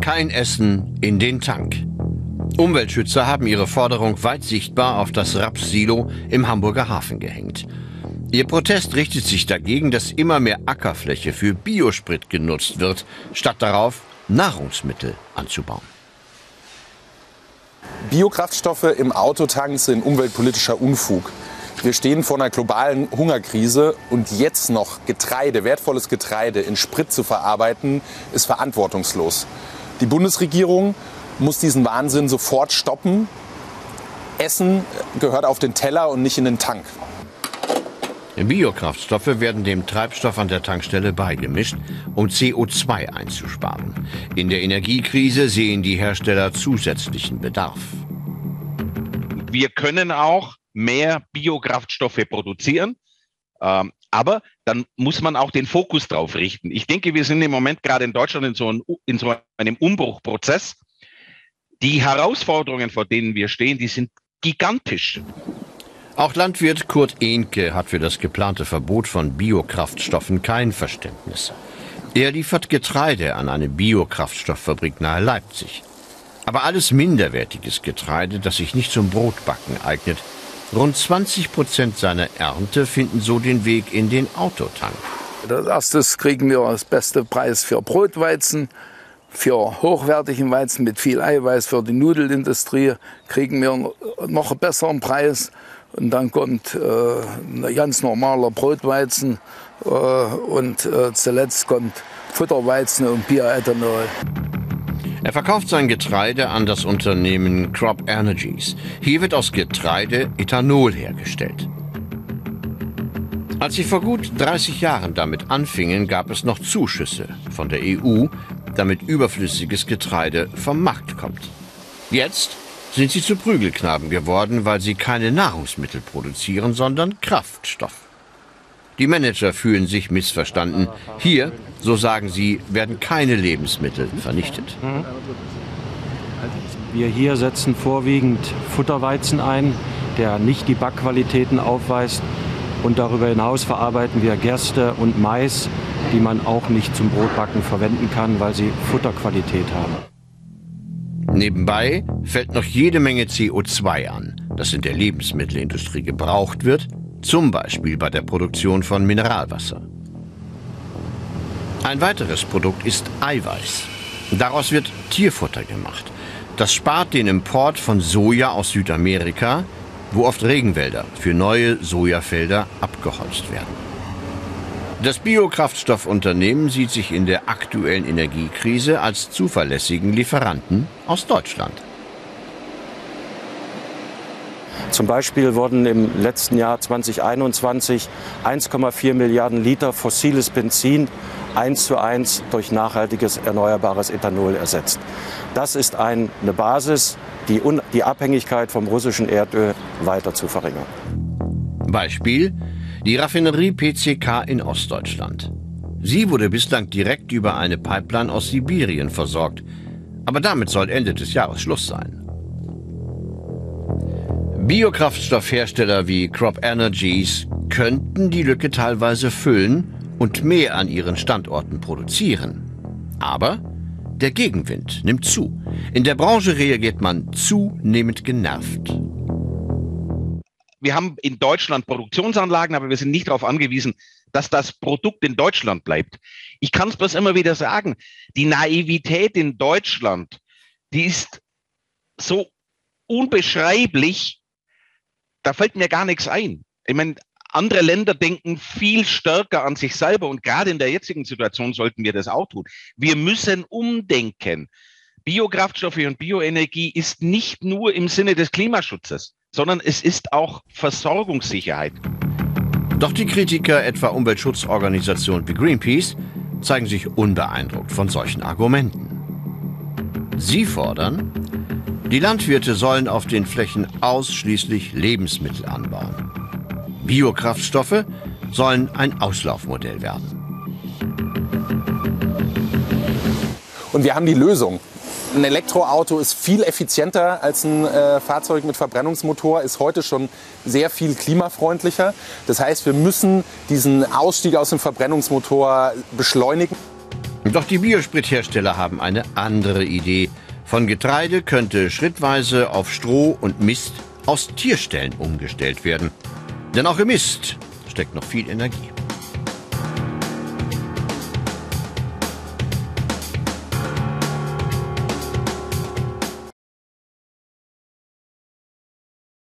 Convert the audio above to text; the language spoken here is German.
Kein Essen in den Tank. Umweltschützer haben ihre Forderung weit sichtbar auf das Rapssilo im Hamburger Hafen gehängt. Ihr Protest richtet sich dagegen, dass immer mehr Ackerfläche für Biosprit genutzt wird, statt darauf Nahrungsmittel anzubauen. Biokraftstoffe im Autotank sind umweltpolitischer Unfug. Wir stehen vor einer globalen Hungerkrise und jetzt noch Getreide, wertvolles Getreide in Sprit zu verarbeiten, ist verantwortungslos. Die Bundesregierung muss diesen Wahnsinn sofort stoppen. Essen gehört auf den Teller und nicht in den Tank. Biokraftstoffe werden dem Treibstoff an der Tankstelle beigemischt, um CO2 einzusparen. In der Energiekrise sehen die Hersteller zusätzlichen Bedarf. Wir können auch mehr Biokraftstoffe produzieren. Ähm, aber dann muss man auch den Fokus drauf richten. Ich denke, wir sind im Moment gerade in Deutschland in so, ein, in so einem Umbruchprozess. Die Herausforderungen, vor denen wir stehen, die sind gigantisch. Auch Landwirt Kurt Ehnke hat für das geplante Verbot von Biokraftstoffen kein Verständnis. Er liefert Getreide an eine Biokraftstofffabrik nahe Leipzig. Aber alles minderwertiges Getreide, das sich nicht zum Brotbacken eignet. Rund 20 Prozent seiner Ernte finden so den Weg in den Autotank. Als erstes kriegen wir das beste Preis für Brotweizen. Für hochwertigen Weizen mit viel Eiweiß für die Nudelindustrie kriegen wir noch einen besseren Preis. Und dann kommt äh, ein ganz normaler Brotweizen äh, und äh, zuletzt kommt Futterweizen und Bioethanol. Er verkauft sein Getreide an das Unternehmen Crop Energies. Hier wird aus Getreide Ethanol hergestellt. Als sie vor gut 30 Jahren damit anfingen, gab es noch Zuschüsse von der EU, damit überflüssiges Getreide vom Markt kommt. Jetzt sind sie zu Prügelknaben geworden, weil sie keine Nahrungsmittel produzieren, sondern Kraftstoff. Die Manager fühlen sich missverstanden. Hier, so sagen sie, werden keine Lebensmittel vernichtet. Wir hier setzen vorwiegend Futterweizen ein, der nicht die Backqualitäten aufweist. Und darüber hinaus verarbeiten wir Gerste und Mais, die man auch nicht zum Brotbacken verwenden kann, weil sie Futterqualität haben. Nebenbei fällt noch jede Menge CO2 an, das in der Lebensmittelindustrie gebraucht wird, zum Beispiel bei der Produktion von Mineralwasser. Ein weiteres Produkt ist Eiweiß. Daraus wird Tierfutter gemacht. Das spart den Import von Soja aus Südamerika, wo oft Regenwälder für neue Sojafelder abgeholzt werden. Das Biokraftstoffunternehmen sieht sich in der aktuellen Energiekrise als zuverlässigen Lieferanten aus Deutschland. Zum Beispiel wurden im letzten Jahr 2021 1,4 Milliarden Liter fossiles Benzin eins zu eins durch nachhaltiges erneuerbares Ethanol ersetzt. Das ist eine Basis, die, die Abhängigkeit vom russischen Erdöl weiter zu verringern. Beispiel die Raffinerie PCK in Ostdeutschland. Sie wurde bislang direkt über eine Pipeline aus Sibirien versorgt. Aber damit soll Ende des Jahres Schluss sein. Biokraftstoffhersteller wie Crop Energies könnten die Lücke teilweise füllen und mehr an ihren Standorten produzieren. Aber der Gegenwind nimmt zu. In der Branche reagiert man zunehmend genervt wir haben in Deutschland Produktionsanlagen, aber wir sind nicht darauf angewiesen, dass das Produkt in Deutschland bleibt. Ich kann es bloß immer wieder sagen, die Naivität in Deutschland, die ist so unbeschreiblich, da fällt mir gar nichts ein. Ich meine, andere Länder denken viel stärker an sich selber und gerade in der jetzigen Situation sollten wir das auch tun. Wir müssen umdenken. Biokraftstoffe und Bioenergie ist nicht nur im Sinne des Klimaschutzes sondern es ist auch Versorgungssicherheit. Doch die Kritiker etwa Umweltschutzorganisationen wie Greenpeace zeigen sich unbeeindruckt von solchen Argumenten. Sie fordern, die Landwirte sollen auf den Flächen ausschließlich Lebensmittel anbauen. Biokraftstoffe sollen ein Auslaufmodell werden. Und wir haben die Lösung. Ein Elektroauto ist viel effizienter als ein äh, Fahrzeug mit Verbrennungsmotor, ist heute schon sehr viel klimafreundlicher. Das heißt, wir müssen diesen Ausstieg aus dem Verbrennungsmotor beschleunigen. Doch die Biosprithersteller haben eine andere Idee. Von Getreide könnte schrittweise auf Stroh und Mist aus Tierstellen umgestellt werden. Denn auch im Mist steckt noch viel Energie.